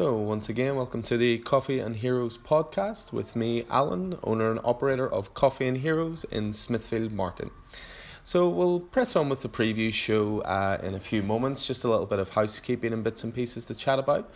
So, once again, welcome to the Coffee and Heroes podcast with me, Alan, owner and operator of Coffee and Heroes in Smithfield Market. So, we'll press on with the preview show uh, in a few moments, just a little bit of housekeeping and bits and pieces to chat about.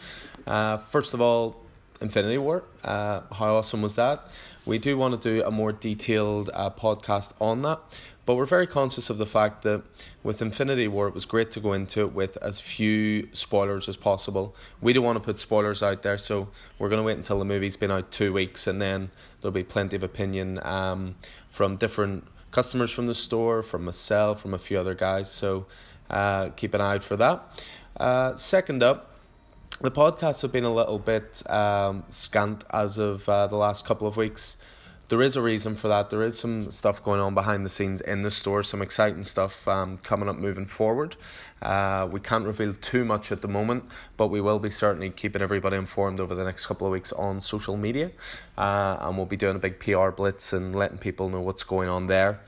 Uh, first of all, Infinity War. Uh, how awesome was that? We do want to do a more detailed uh, podcast on that. But we're very conscious of the fact that with Infinity War, it was great to go into it with as few spoilers as possible. We don't want to put spoilers out there, so we're going to wait until the movie's been out two weeks and then there'll be plenty of opinion um, from different customers from the store, from myself, from a few other guys. So uh, keep an eye out for that. Uh, second up, the podcasts have been a little bit um, scant as of uh, the last couple of weeks there is a reason for that. There is some stuff going on behind the scenes in the store, some exciting stuff um, coming up moving forward. Uh, we can't reveal too much at the moment, but we will be certainly keeping everybody informed over the next couple of weeks on social media. Uh, and we'll be doing a big PR blitz and letting people know what's going on there.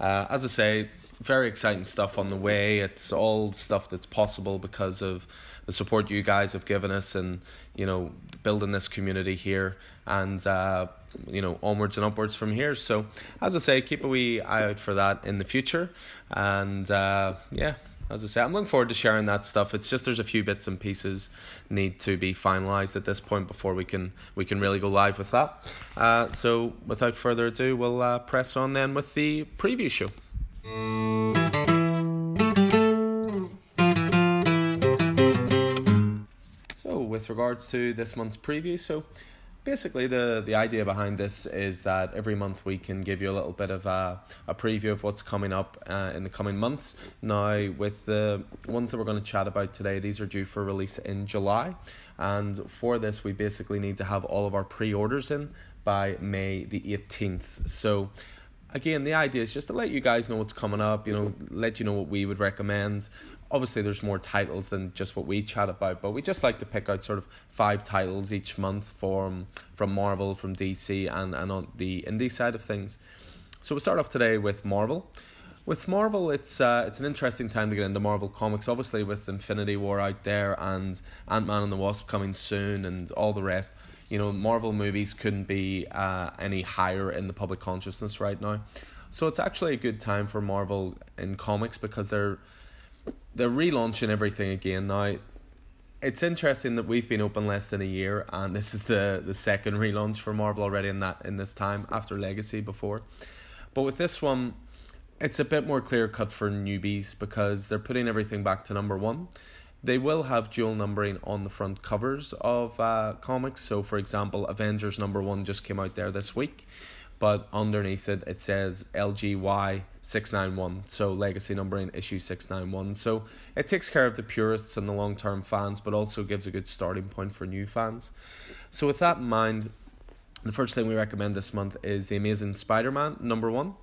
Uh, as I say, very exciting stuff on the way. It's all stuff that's possible because of the support you guys have given us and, you know, building this community here. And, uh, you know onwards and upwards from here. So as I say, keep a wee eye out for that in the future, and uh, yeah. As I say, I'm looking forward to sharing that stuff. It's just there's a few bits and pieces need to be finalized at this point before we can we can really go live with that. Uh, so without further ado, we'll uh, press on then with the preview show. So with regards to this month's preview, so basically the the idea behind this is that every month we can give you a little bit of a, a preview of what's coming up uh, in the coming months. Now with the ones that we're going to chat about today these are due for release in july. And for this we basically need to have all of our pre-orders in by may the 18th so again the idea is just to let you guys know what's coming up you know let you know what we would recommend obviously there's more titles than just what we chat about, but we just like to pick out sort of five titles each month from from Marvel, from DC, and and on the indie side of things. So we'll start off today with Marvel. With Marvel, it's uh, it's an interesting time to get into Marvel comics. Obviously, with Infinity War out there and Ant Man and the Wasp coming soon, and all the rest, you know, Marvel movies couldn't be uh, any higher in the public consciousness right now. So it's actually a good time for Marvel in comics because they're they're relaunching everything again now. It's interesting that we've been open less than a year, and this is the the second relaunch for Marvel already in that in this time after Legacy before. But with this one, it's a bit more clear cut for newbies because they're putting everything back to number one. They will have dual numbering on the front covers of uh, comics. So, for example, Avengers number one just came out there this week but underneath it it says LGY 691 so legacy numbering issue 691 so it takes care of the purists and the long-term fans but also gives a good starting point for new fans. So with that in mind the first thing we recommend this month is the amazing spider-man number one.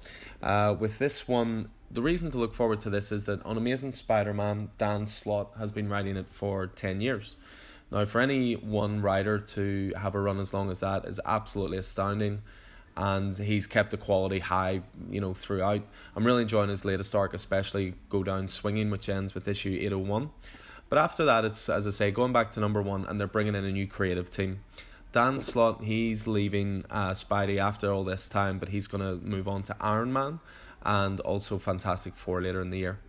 Uh, with this one the reason to look forward to this is that on amazing spider-man dan slott has been writing it for 10 years. Now for any one writer to have a run as long as that is absolutely astounding and he's kept the quality high, you know, throughout. I'm really enjoying his latest arc, especially Go Down Swinging, which ends with issue 801. But after that, it's, as I say, going back to number one, and they're bringing in a new creative team. Dan Slott, he's leaving uh, Spidey after all this time, but he's going to move on to Iron Man and also Fantastic Four later in the year.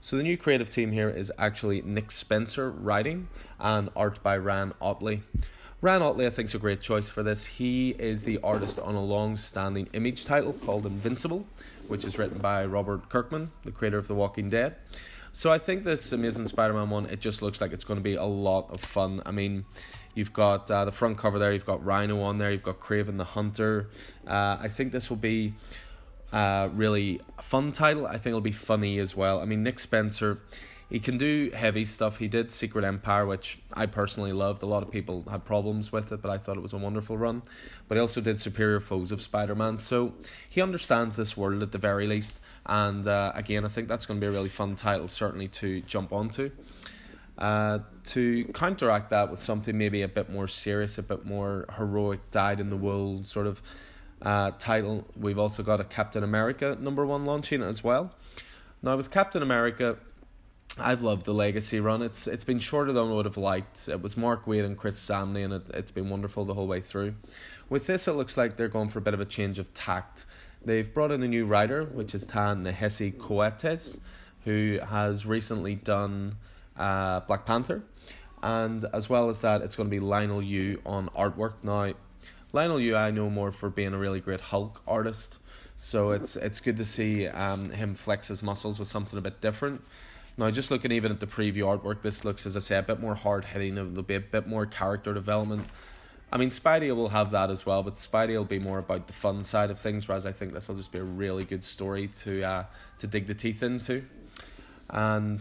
So the new creative team here is actually Nick Spencer writing and art by Ryan Ottley. Ryan Ottley, I think, is a great choice for this. He is the artist on a long standing image title called Invincible, which is written by Robert Kirkman, the creator of The Walking Dead. So I think this Amazing Spider Man one, it just looks like it's going to be a lot of fun. I mean, you've got uh, the front cover there, you've got Rhino on there, you've got Kraven the Hunter. Uh, I think this will be a really fun title. I think it'll be funny as well. I mean, Nick Spencer he can do heavy stuff. He did Secret Empire, which I personally loved. A lot of people had problems with it, but I thought it was a wonderful run. But he also did Superior Foes of Spider Man, so he understands this world at the very least. And uh, again, I think that's going to be a really fun title, certainly to jump onto. Uh, to counteract that with something maybe a bit more serious, a bit more heroic, died in the wool sort of uh, title, we've also got a Captain America number one launching as well. Now, with Captain America, I've loved the legacy run. It's it's been shorter than I would have liked. It was Mark Waid and Chris Samnee, and it, it's been wonderful the whole way through. With this, it looks like they're going for a bit of a change of tact. They've brought in a new writer, which is Ta-Nehisi Coates, who has recently done uh, Black Panther, and as well as that, it's going to be Leinil Yu on artwork. Now, Leinil Yu I know more for being a really great Hulk artist, so it's it's good to see um, him flex his muscles with something a bit different. Now, just looking even at the preview artwork, this looks, as I say, a bit more hard hitting. There'll be a bit more character development. I mean, Spidey will have that as well, but Spidey will be more about the fun side of things, whereas I think this will just be a really good story to uh, to dig the teeth into. And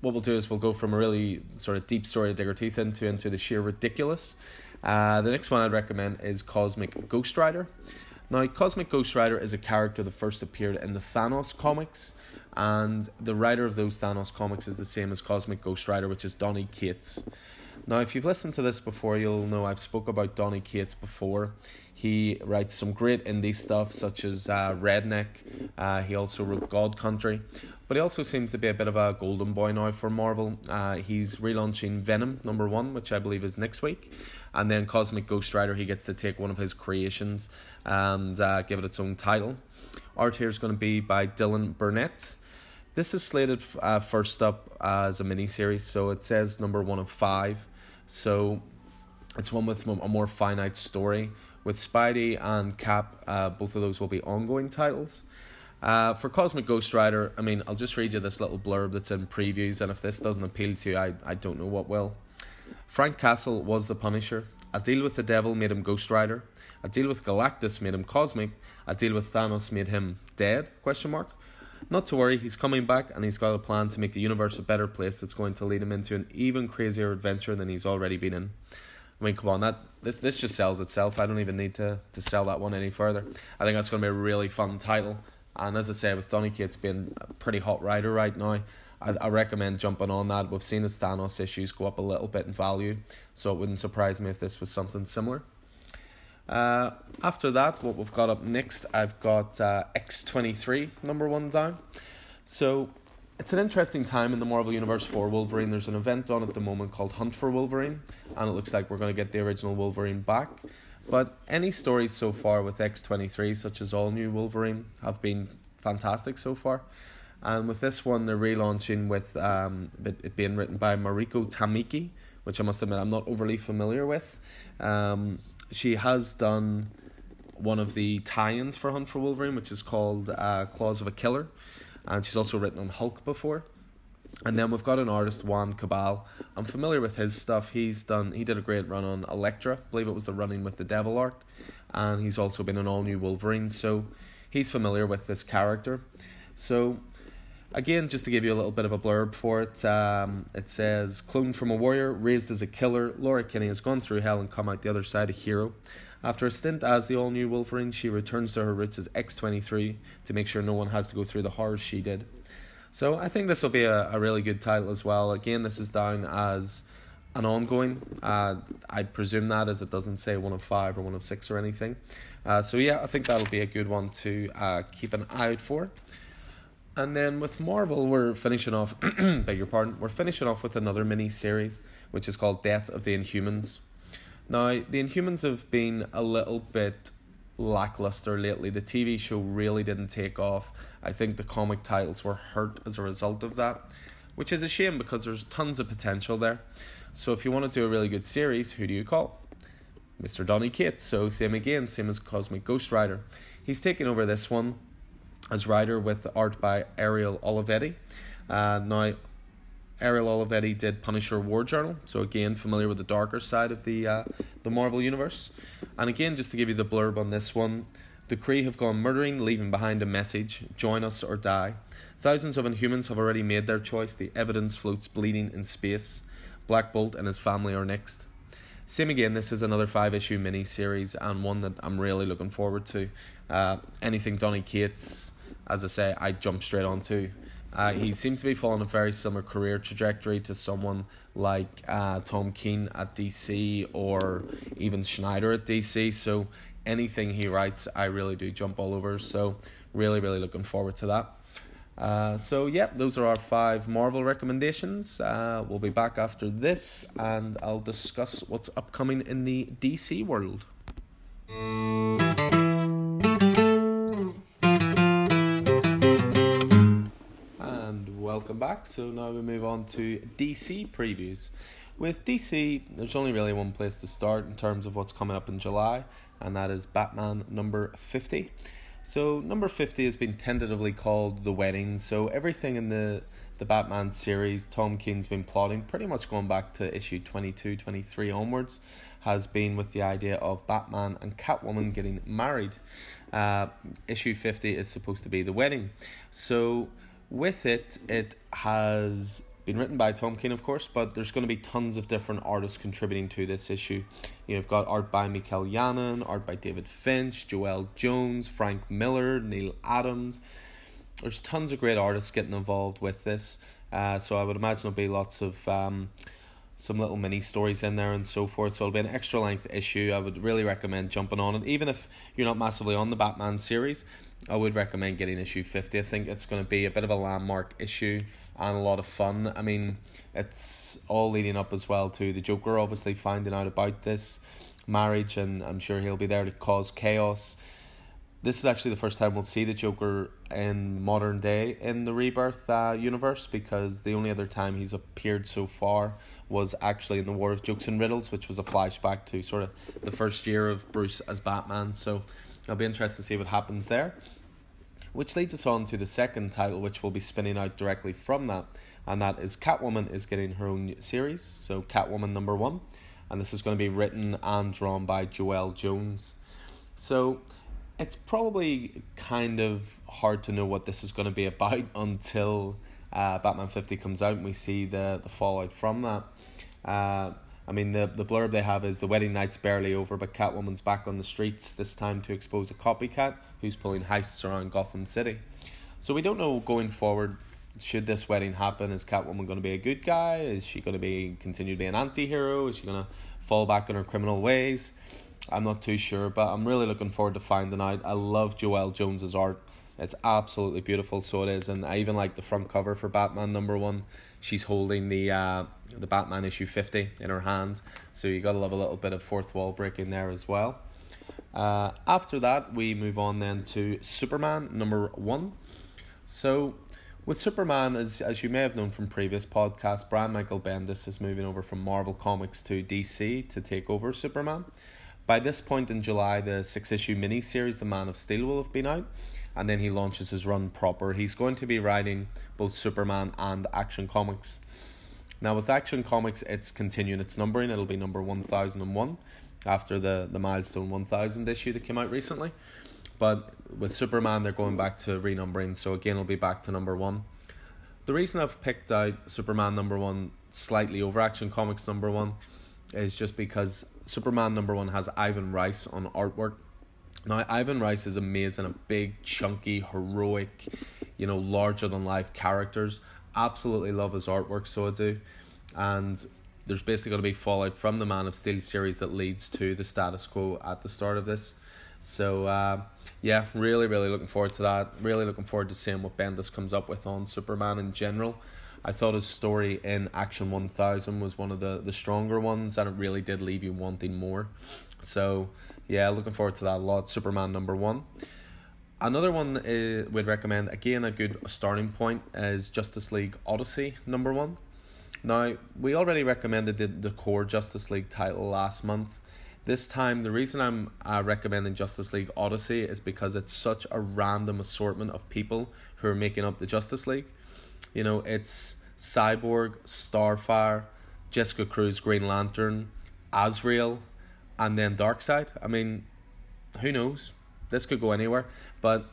what we'll do is we'll go from a really sort of deep story to dig our teeth into into the sheer ridiculous. Uh, the next one I'd recommend is Cosmic Ghost Rider. Now, Cosmic Ghost Rider is a character that first appeared in the Thanos comics, and the writer of those Thanos comics is the same as Cosmic Ghost Rider, which is Donny Cates. Now, if you've listened to this before, you'll know I've spoke about Donny Cates before. He writes some great indie stuff, such as uh, Redneck. Uh, he also wrote God Country, but he also seems to be a bit of a golden boy now for Marvel. Uh, he's relaunching Venom number one, which I believe is next week, and then Cosmic Ghost Rider. He gets to take one of his creations and uh, give it its own title. Art here is going to be by Dylan Burnett. This is slated uh, first up as a mini series, so it says number one of five. So it's one with a more finite story. With Spidey and Cap, uh, both of those will be ongoing titles. Uh, for Cosmic Ghost Rider, I mean, I'll just read you this little blurb that's in previews, and if this doesn't appeal to you, I, I don't know what will. Frank Castle was the Punisher. A deal with the devil made him Ghost Rider. A deal with Galactus made him Cosmic. A deal with Thanos made him dead? Question mark. Not to worry, he's coming back and he's got a plan to make the universe a better place that's going to lead him into an even crazier adventure than he's already been in. I mean, come on, that this this just sells itself. I don't even need to, to sell that one any further. I think that's going to be a really fun title. And as I say, with Donny Cates being a pretty hot rider right now, I, I recommend jumping on that. We've seen his Thanos issues go up a little bit in value, so it wouldn't surprise me if this was something similar. Uh, after that, what we've got up next, I've got uh, X23 number one down. So it's an interesting time in the Marvel Universe for Wolverine. There's an event on at the moment called Hunt for Wolverine, and it looks like we're going to get the original Wolverine back. But any stories so far with X23, such as All New Wolverine, have been fantastic so far. And with this one, they're relaunching with um, it, being written by Mariko Tamaki, which I must admit I'm not overly familiar with. Um, she has done one of the tie-ins for Hunt for Wolverine, which is called uh, Claws of a Killer, and she's also written on Hulk before. And then we've got an artist Juan Cabal. I'm familiar with his stuff. He's done. He did a great run on Elektra. I believe it was the Running with the Devil arc, and he's also been an all new Wolverine. So he's familiar with this character. So Again, just to give you a little bit of a blurb for it, um, it says cloned from a warrior, raised as a killer, Laura Kinney has gone through hell and come out the other side a hero. After a stint as the all new Wolverine, she returns to her roots as X23 to make sure no one has to go through the horrors she did. So I think this will be a, a really good title as well. Again, this is down as an ongoing. Uh, I presume that as it doesn't say one of five or one of six or anything. Uh, so yeah, I think that'll be a good one to uh, keep an eye out for. And then with Marvel, we're finishing off, beg your pardon, we're finishing off with another mini series, which is called Death of the Inhumans. Now, the Inhumans have been a little bit lackluster lately. The TV show really didn't take off. I think the comic titles were hurt as a result of that, which is a shame because there's tons of potential there. So, if you want to do a really good series, who do you call? Mr. Donny Cates. So, same again, same as Cosmic Ghost Rider. He's taking over this one as writer with art by Ariel Olivetti. Uh, now, Ariel Olivetti did Punisher War Journal, so again familiar with the darker side of the uh, the Marvel universe. And again, just to give you the blurb on this one, the Kree have gone murdering, leaving behind a message: "Join us or die." Thousands of Inhumans have already made their choice. The evidence floats bleeding in space. Black Bolt and his family are next. Same again, this is another five issue mini series and one that I'm really looking forward to. Uh, anything Donny Cates, as I say, I jump straight onto. Uh, he seems to be following a very similar career trajectory to someone like uh, Tom King at DC or even Snyder at DC. So anything he writes, I really do jump all over. So really, really looking forward to that. Uh, so, yeah, those are our five Marvel recommendations. Uh, we'll be back after this and I'll discuss what's upcoming in the DC world. Welcome back. So, now we move on to DC previews. With DC, there's only really one place to start in terms of what's coming up in July, and that is Batman number 50. So number 50 has been tentatively called The Wedding. So everything in the the Batman series Tom King's been plotting pretty much going back to issue 22, 23 onwards has been with the idea of Batman and Catwoman getting married. Uh, issue 50 is supposed to be the wedding. So with it it has been written by Tom King, of course, but there's going to be tons of different artists contributing to this issue. You've got art by Mikel Janín, art by David Finch, Joëlle Jones, Frank Miller, Neal Adams. There's tons of great artists getting involved with this, uh, so I would imagine there'll be lots of um, some little mini stories in there and so forth. So it'll be an extra length issue. I would really recommend jumping on it, even if you're not massively on the Batman series. I would recommend getting issue 50. I think it's going to be a bit of a landmark issue and a lot of fun. I mean, it's all leading up as well to the Joker obviously finding out about this marriage, and I'm sure he'll be there to cause chaos. This is actually the first time we'll see the Joker in modern day in the Rebirth uh, universe because the only other time he's appeared so far was actually in the War of Jokes and Riddles, which was a flashback to sort of the first year of Bruce as Batman. So I'll be interested to see what happens there which leads us on to the second title, which will be spinning out directly from that, and that is Catwoman is getting her own series. So Catwoman number one, and this is going to be written and drawn by Joëlle Jones. So it's probably kind of hard to know what this is going to be about until uh, Batman 50 comes out and we see the, the fallout from that. Uh, I mean, the, the blurb they have is the wedding night's barely over, but Catwoman's back on the streets, this time to expose a copycat who's pulling heists around Gotham City. So we don't know going forward, should this wedding happen, is Catwoman going to be a good guy? Is she going to be continue to be an anti hero? Is she going to fall back on her criminal ways? I'm not too sure, but I'm really looking forward to finding out. I love Joëlle Jones's art. It's absolutely beautiful, so it is, and I even like the front cover for Batman number one she's holding the uh, the Batman issue 50 in her hand. So you gotta love a little bit of fourth wall breaking there as well. Uh, after that, we move on then to Superman number one. So with Superman, as as you may have known from previous podcasts, Brian Michael Bendis is moving over from Marvel Comics to DC to take over Superman. By this point in July, the six issue miniseries The Man of Steel will have been out, and then he launches his run proper. He's going to be writing both Superman and Action Comics. Now, with Action Comics, it's continuing its numbering. It'll be number 1001 after the, the milestone 1000 issue that came out recently. But with Superman, they're going back to renumbering, so again, it'll be back to number one. The reason I've picked out Superman number one slightly over Action Comics number one is just because Superman number one has Ivan Reis on artwork. Now, Ivan Reis is amazing, a big, chunky, heroic, you know, larger than life characters. Absolutely love his artwork, so I do. And there's basically going to be fallout from the Man of Steel series that leads to the status quo at the start of this. So, uh, yeah, really, really looking forward to that. Really looking forward to seeing what Bendis comes up with on Superman in general. I thought his story in Action 1000 was one of the, the stronger ones, and it really did leave you wanting more. So, yeah, looking forward to that a lot. Superman number one. Another one uh, we'd recommend, again, a good starting point is Justice League Odyssey number one. Now, we already recommended the, the core Justice League title last month. This time, the reason I'm uh, recommending Justice League Odyssey is because it's such a random assortment of people who are making up the Justice League. You know, it's Cyborg, Starfire, Jessica Cruz, Green Lantern, Azrael, and then Darkseid. I mean, who knows? This could go anywhere. But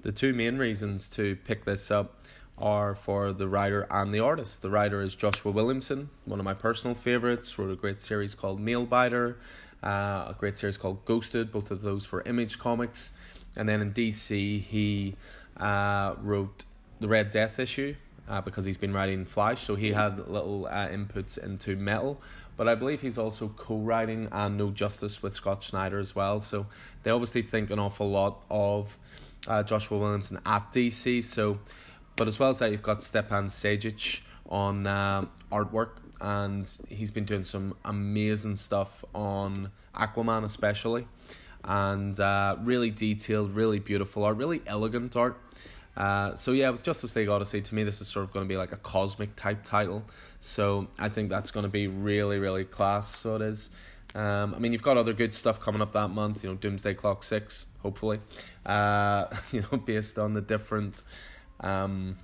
the two main reasons to pick this up are for the writer and the artist. The writer is Joshua Williamson, one of my personal favorites. Wrote a great series called Nailbiter, uh, a great series called Ghosted, both of those for Image Comics. And then in DC, he uh, wrote the Red Death issue uh, because he's been writing Flash, so he had little uh, inputs into Metal. But I believe he's also co-writing and No Justice with Scott Snyder as well. So they obviously think an awful lot of uh, Joshua Williamson at DC. So But as well as that, you've got Stjepan Šejić on uh, artwork, and he's been doing some amazing stuff on Aquaman, especially, and uh, really detailed, really beautiful art, really elegant art. Uh, so yeah, with Justice League Odyssey, to me, this is sort of going to be like a cosmic type title. So I think that's going to be really, really class. So it is. Um, I mean, you've got other good stuff coming up that month. You know, Doomsday Clock Six, hopefully. Uh, you know, based on the different, um,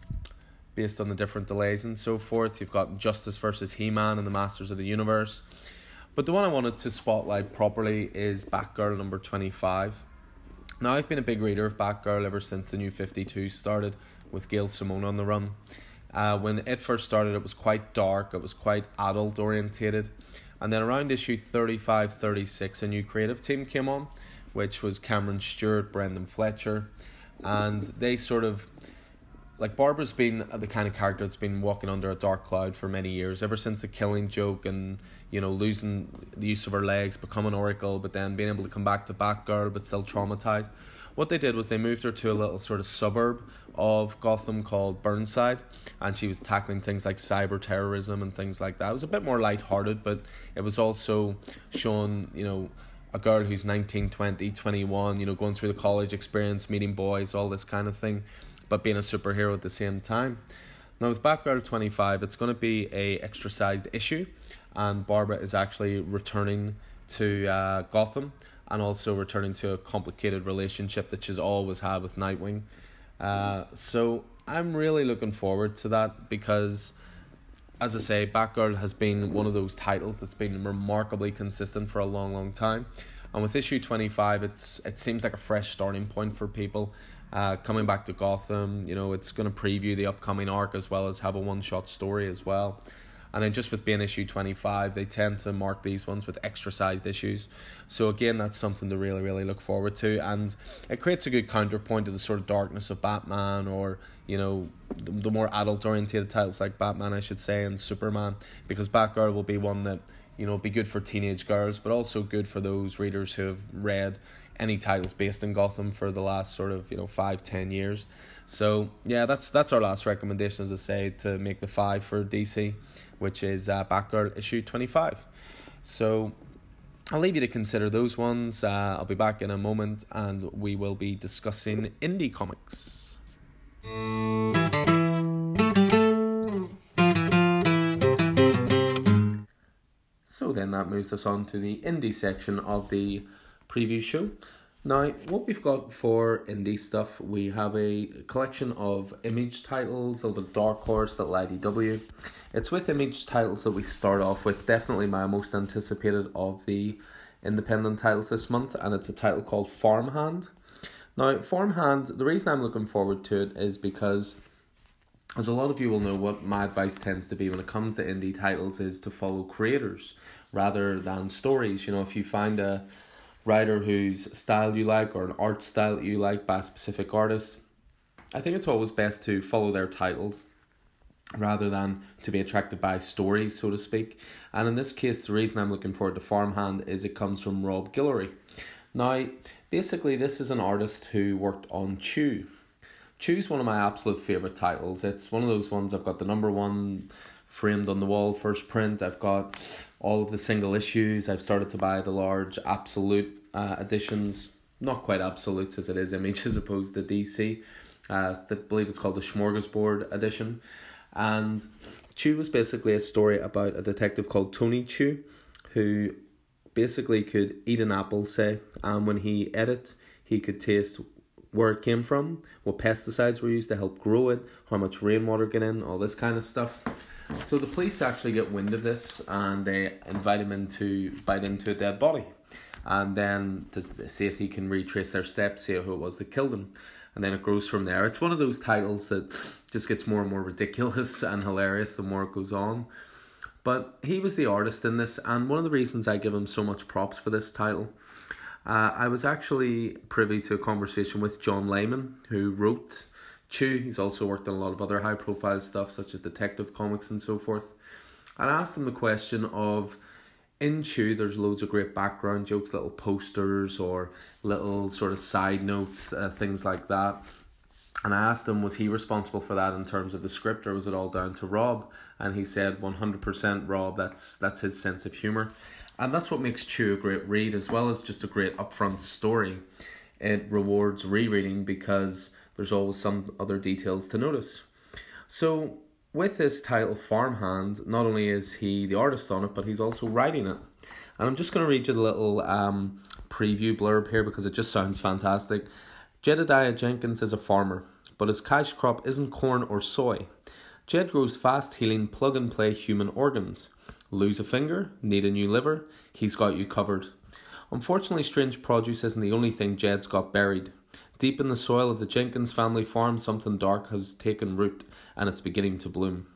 based on the different delays and so forth. You've got Justice versus He Man and the Masters of the Universe. But the one I wanted to spotlight properly is Batgirl number twenty five. Now I've been a big reader of Batgirl ever since the new Fifty Two started with Gail Simone on the run. Uh, when it first started, it was quite dark. It was quite adult orientated and then around issue 35 36, a new creative team came on, which was Cameron Stewart, Brenden Fletcher, and they sort of like Barbara's been the kind of character that's been walking under a dark cloud for many years, ever since the killing joke and you know losing the use of her legs, becoming Oracle, but then being able to come back to Batgirl, but still traumatized. What they did was they moved her to a little sort of suburb of Gotham called Burnside, and she was tackling things like cyber terrorism and things like that. It was a bit more light-hearted, but it was also showing you know a girl who's 19, 20, 21, you know, going through the college experience, meeting boys, all this kind of thing but being a superhero at the same time. Now with Batgirl 25, it's going to be a extra sized issue, and Barbara is actually returning to uh, Gotham and also returning to a complicated relationship that she's always had with Nightwing. Uh, so I'm really looking forward to that because, as I say, Batgirl has been one of those titles that's been remarkably consistent for a long, long time. And with issue 25, it's it seems like a fresh starting point for people uh, coming back to Gotham, you know, it's going to preview the upcoming arc as well as have a one shot story as well. And then just with being issue 25, they tend to mark these ones with extra sized issues. So, again, that's something to really, really look forward to. And it creates a good counterpoint to the sort of darkness of Batman or, you know, the, the more adult oriented titles like Batman, I should say, and Superman. Because Batgirl will be one that, you know, be good for teenage girls, but also good for those readers who have read any titles based in Gotham for the last sort of you know five ten years. So yeah, that's that's our last recommendation, as I say, to make the five for DC, which is uh, Batgirl issue twenty five. So I'll leave you to consider those ones. Uh, I'll be back in a moment, and we will be discussing indie comics. So then that moves us on to the indie section of the preview show. Now, what we've got for indie stuff, we have a collection of image titles, a little bit Dark Horse, little IDW. It's with image titles that we start off with, definitely my most anticipated of the independent titles this month, and it's a title called Farmhand. Now, Farmhand, the reason I'm looking forward to it is because, as a lot of you will know, what my advice tends to be when it comes to indie titles is to follow creators rather than stories. You know, if you find a writer whose style you like or an art style that you like by a specific artist, I think it's always best to follow their titles rather than to be attracted by stories, so to speak. And in this case, the reason I'm looking forward to Farmhand is it comes from Rob Guillory. Now, basically, this is an artist who worked on Chew. Chew's one of my absolute favourite titles. It's one of those ones I've got the number one framed on the wall first print. I've got all of the single issues. I've started to buy the large absolute uh, editions, not quite absolutes as it is image as opposed to DC. Uh, I believe it's called the Smorgasbord edition. And Chew was basically a story about a detective called Tony Chew who basically could eat an apple, say, and when he ate it, he could taste where it came from, what pesticides were used to help grow it, how much rainwater get in, all this kind of stuff. So the police actually get wind of this and they invite him in to bite into a dead body. And then to see if he can retrace their steps, see who it was that killed him. And then it grows from there. It's one of those titles that just gets more and more ridiculous and hilarious the more it goes on. But he was the artist in this, and one of the reasons I give him so much props for this title, uh, I was actually privy to a conversation with John Layman, who wrote Chew. He's also worked on a lot of other high profile stuff, such as Detective Comics and so forth. And I asked him the question of in Chew, there's loads of great background jokes, little posters or little sort of side notes, uh, things like that. And I asked him, was he responsible for that in terms of the script, or was it all down to Rob? And he said, one hundred percent Rob. That's that's his sense of humor, and that's what makes Chew a great read, as well as just a great upfront story. It rewards rereading because there's always some other details to notice. So with this title, Farmhand, not only is he the artist on it, but he's also writing it. And I'm just going to read you the little um, preview blurb here because it just sounds fantastic. Jedediah Jenkins is a farmer but his cash crop isn't corn or soy. Jed grows fast healing plug and play human organs. Lose a finger, need a new liver, he's got you covered. Unfortunately, strange produce isn't the only thing Jed's got buried. Deep in the soil of the Jenkins family farm, something dark has taken root and it's beginning to bloom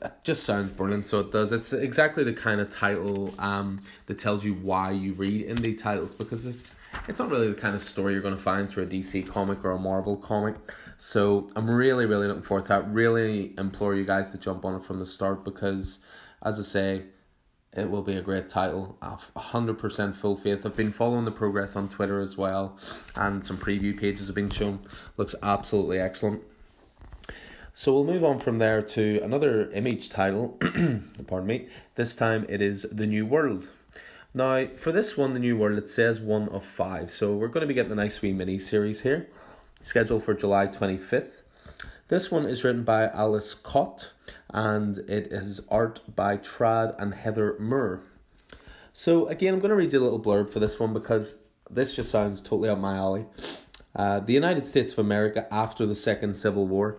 that just sounds brilliant. So it does. It's exactly the kind of title um that tells you why you read indie titles because it's it's not really the kind of story you're going to find through a DC comic or a Marvel comic. So I'm really really looking forward to that. Really implore you guys to jump on it from the start because, as I say. It will be a great title. I've 100% full faith. I've been following the progress on Twitter as well, and some preview pages have been shown. Looks absolutely excellent. So we'll move on from there to another image title. pardon me. This time it is The New World. Now, for this one, The New World, it says one of five. So we're going to be getting a nice wee mini series here, scheduled for July 25th. This one is written by Aleš Kot and it is art by Tradd and Heather Moore. So, again, I'm going to read you a little blurb for this one because this just sounds totally up my alley. Uh, the United States of America after the Second Civil War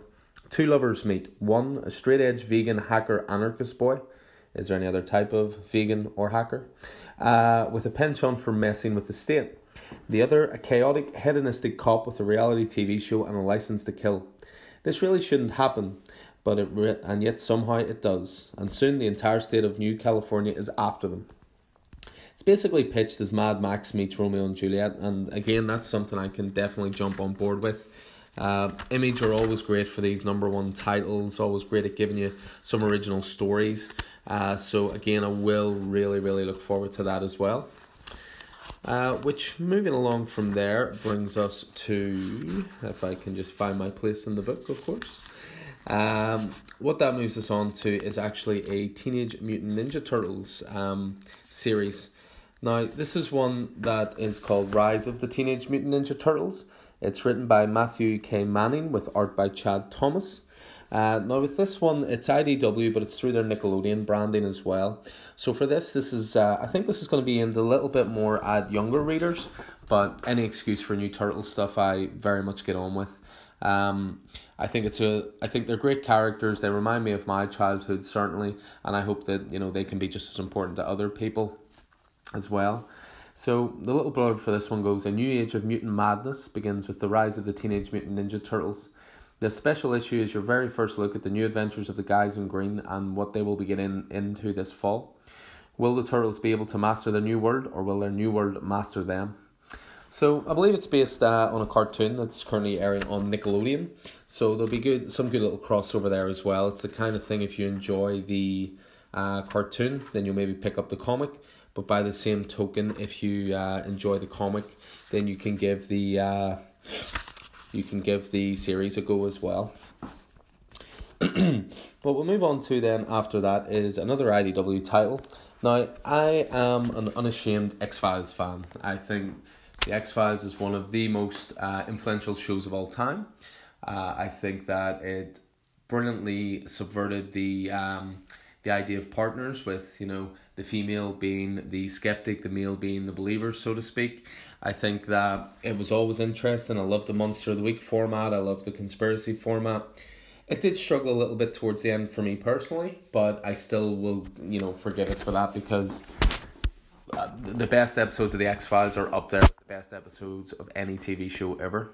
Two lovers meet. One, a straight edge vegan hacker anarchist boy. Is there any other type of vegan or hacker? Uh, with a penchant for messing with the state. The other, a chaotic, hedonistic cop with a reality TV show and a license to kill. This really shouldn't happen, but it re- and yet somehow it does. And soon the entire state of New California is after them. It's basically pitched as Mad Max meets Romeo and Juliet, and again, that's something I can definitely jump on board with. Uh, Image are always great for these number one titles, always great at giving you some original stories. Uh, so, again, I will really, really look forward to that as well. Uh, which, moving along from there, brings us to, if I can just find my place in the book, of course. Um, what that moves us on to is actually a Teenage Mutant Ninja Turtles um, series. Now, this is one that is called Rise of the Teenage Mutant Ninja Turtles. It's written by Matthew K. Manning with art by Chad Thomas. Uh, now with this one, it's IDW, but it's through their Nickelodeon branding as well. So for this, this is uh, I think this is going to be aimed a little bit more at younger readers, but any excuse for new turtle stuff, I very much get on with. Um, I think it's a I think they're great characters. They remind me of my childhood certainly, and I hope that you know they can be just as important to other people as well. So the little blurb for this one goes: A new age of mutant madness begins with the rise of the Teenage Mutant Ninja Turtles. This special issue is your very first look at the new adventures of the guys in green and what they will be getting into this fall. Will the turtles be able to master their new world, or will their new world master them? So I believe it's based uh, on a cartoon that's currently airing on Nickelodeon. So there'll be good some good little crossover there as well. It's the kind of thing if you enjoy the uh, cartoon, then you'll maybe pick up the comic. But by the same token, if you uh, enjoy the comic, then you can give the uh, you can give the series a go as well. what we'll move on to then after that is another IDW title. Now, I am an unashamed X Files fan. I think the X Files is one of the most uh, influential shows of all time. Uh, I think that it brilliantly subverted the um, the idea of partners with you know the female being the skeptic the male being the believer so to speak. I think that it was always interesting. I love the monster of the week format. I love the conspiracy format. It did struggle a little bit towards the end for me personally but i still will you know forgive it for that because uh, the best episodes of the x files are up there the best episodes of any tv show ever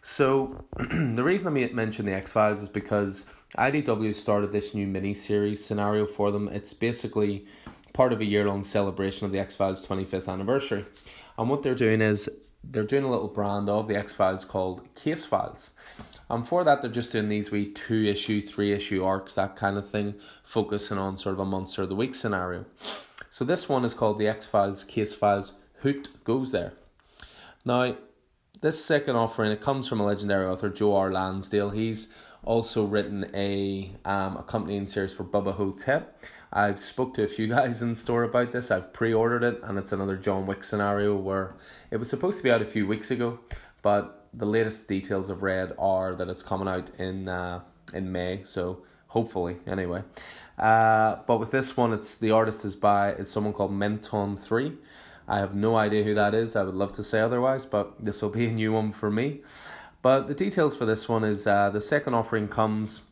so the reason i mention the x files is because IDW started this new mini series scenario for them. It's basically part of a year long celebration of the X Files 25th anniversary. And what they're doing is they're doing a little brand of the X Files called Case Files. And for that, they're just doing these wee two issue, three issue arcs, that kind of thing, focusing on sort of a Monster of the Week scenario. So this one is called the X Files Case Files Hoot Goes There. Now, this second offering it comes from a legendary author, Joe R. Lansdale. He's also written a um, accompanying series for Bubba Ho-Tep. I've spoke to a few guys in store about this. I've pre-ordered it, and it's another John Wick scenario where it was supposed to be out a few weeks ago, but the latest details I've read are that it's coming out in uh, in May. So hopefully, anyway. Uh, but with this one, it's the artist is by is someone called Menton Three. I have no idea who that is. I would love to say otherwise, but this will be a new one for me. But the details for this one is uh, the second offering comes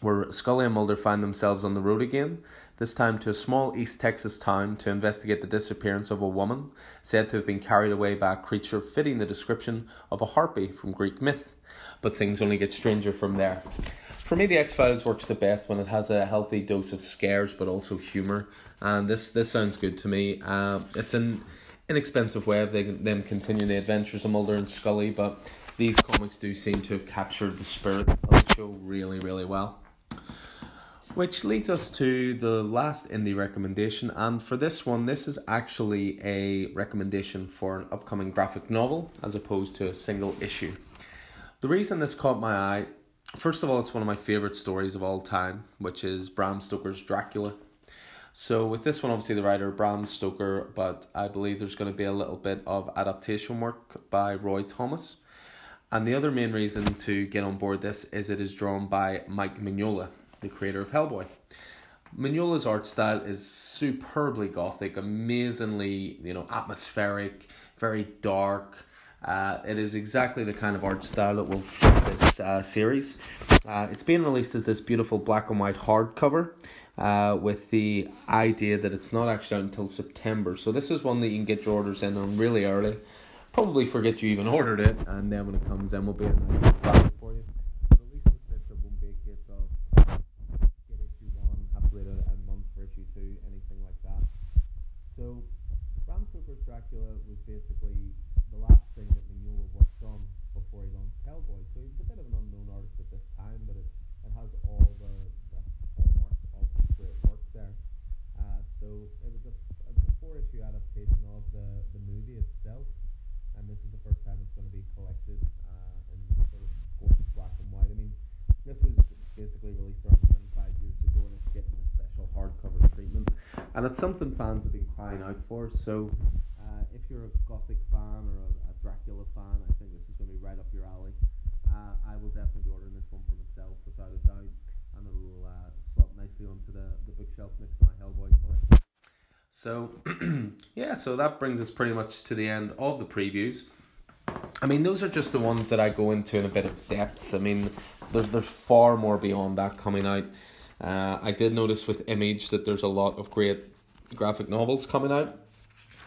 where Scully and Mulder find themselves on the road again, this time to a small East Texas town to investigate the disappearance of a woman said to have been carried away by a creature fitting the description of a harpy from Greek myth. But things only get stranger from there. For me, The X Files works the best when it has a healthy dose of scares but also humour, and this this sounds good to me. Uh, it's an inexpensive way of them continuing the adventures of Mulder and Scully, but these comics do seem to have captured the spirit of the show really, really well. Which leads us to the last indie recommendation, and for this one, this is actually a recommendation for an upcoming graphic novel as opposed to a single issue. The reason this caught my eye, first of all, it's one of my favourite stories of all time, which is Bram Stoker's Dracula. So, with this one, obviously, the writer Bram Stoker, but I believe there's going to be a little bit of adaptation work by Roy Thomas. And the other main reason to get on board this is it is drawn by Mike Mignola, the creator of Hellboy. Mignola's art style is superbly gothic, amazingly, you know, atmospheric, very dark. Uh, it is exactly the kind of art style that will fit this uh, series. Uh, it's being released as this beautiful black and white hardcover uh, with the idea that it's not actually out until September. So this is one that you can get your orders in on really early. Probably forget you even ordered it, and then when it comes in, we'll be a box for you. But at a nice surprise for you. Want, have it in a month or if you do anything like that. So Bram Stoker's Dracula was basically the last thing that Mignola worked on before he launched Hellboy. So he was a bit of an unknown artist at this time, but it, it has all the, so it was a it was a four issue adaptation of the, the movie itself, and this is the first time it's going to be collected uh, in sort of gorgeous black and white. I mean, this was basically released around 25 years ago, and it's getting a special hardcover treatment, and it's something fans have been crying out for. So if you're a Gothic fan or a, a, Dracula fan, I think this is going to be right up your alley. Uh, I will definitely be ordering this one for myself without a doubt, and it will uh, slot nicely onto the, the bookshelf next So, yeah, so that brings us pretty much to the end of the previews. I mean, those are just the ones that I go into in a bit of depth. I mean, there's there's far more beyond that coming out. Uh, I did notice with Image that there's a lot of great graphic novels coming out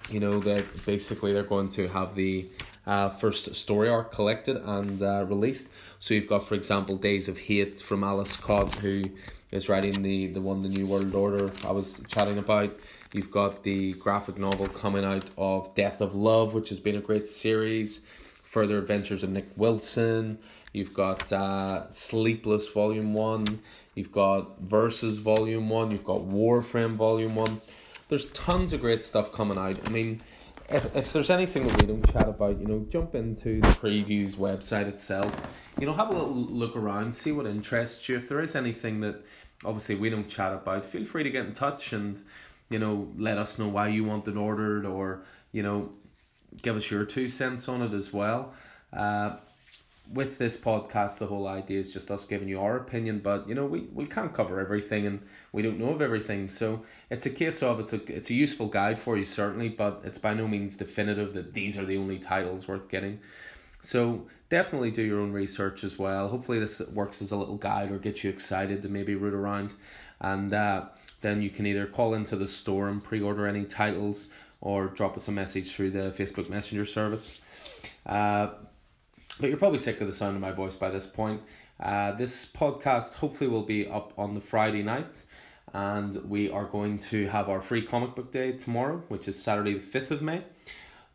you know that basically they're going to have the uh, first story arc collected and uh, released. So you've got, for example, Days of Hate from Aleš Kot, who is writing the the one, the New World Order I was chatting about. You've got the graphic novel coming out of Death of Love, which has been a great series. Further Adventures of Nick Wilson. You've got uh, Sleepless Volume One. You've got Versus Volume One. You've got Warframe Volume One there's tons of great stuff coming out. I mean, if, if there's anything that we don't chat about, you know, jump into the previews website itself. You know, have a little look around, see what interests you. If there is anything that obviously we don't chat about, feel free to get in touch and, you know, let us know why you want it ordered or, you know, give us your two cents on it as well. Uh, with this podcast, the whole idea is just us giving you our opinion, but you know we, we can't cover everything and we don't know of everything. So it's a case of it's a it's a useful guide for you certainly, but it's by no means definitive that these are the only titles worth getting. So definitely do your own research as well. Hopefully this works as a little guide or gets you excited to maybe root around, and uh, then you can either call into the store and pre-order any titles or drop us a message through the Facebook Messenger service. Uh, but you're probably sick of the sound of my voice by this point. Uh, this podcast hopefully will be up on the Friday night, and we are going to have our free comic book day tomorrow, which is Saturday, the 5th of May.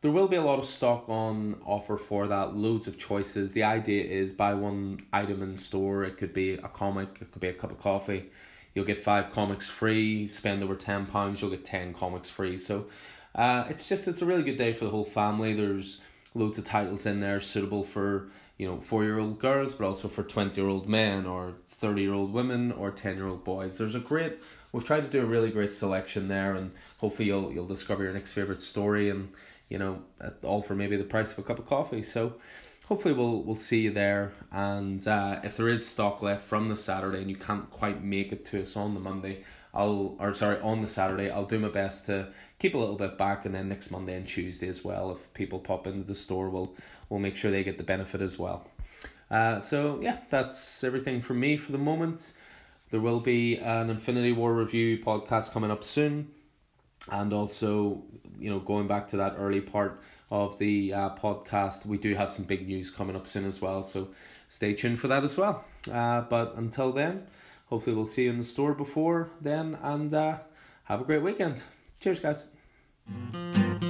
There will be a lot of stock on offer for that, loads of choices. The idea is buy one item in store, it could be a comic, it could be a cup of coffee. You'll get five comics free, spend over £10, you'll get 10 comics free. So uh, it's just, it's a really good day for the whole family. There's loads of titles in there suitable for you know four year old girls, but also for twenty year old men or thirty year old women or ten year old boys. There's a great. We've tried to do a really great selection there, and hopefully you'll you'll discover your next favorite story, and you know all for maybe the price of a cup of coffee. So hopefully we'll we'll see you there. And uh, if there is stock left from the Saturday and you can't quite make it to us on the Monday, I'll or sorry on the Saturday, I'll do my best to keep a little bit back, and then next Monday and Tuesday as well. If people pop into the store, we'll we'll make sure they get the benefit as well. Uh, so yeah, that's everything from me for the moment. There will be an Infinity War review podcast coming up soon, and also you know going back to that early part of the uh, podcast, we do have some big news coming up soon as well. So stay tuned for that as well. Uh, but until then. Hopefully, we'll see you in the store before then, and uh, have a great weekend. Cheers, guys.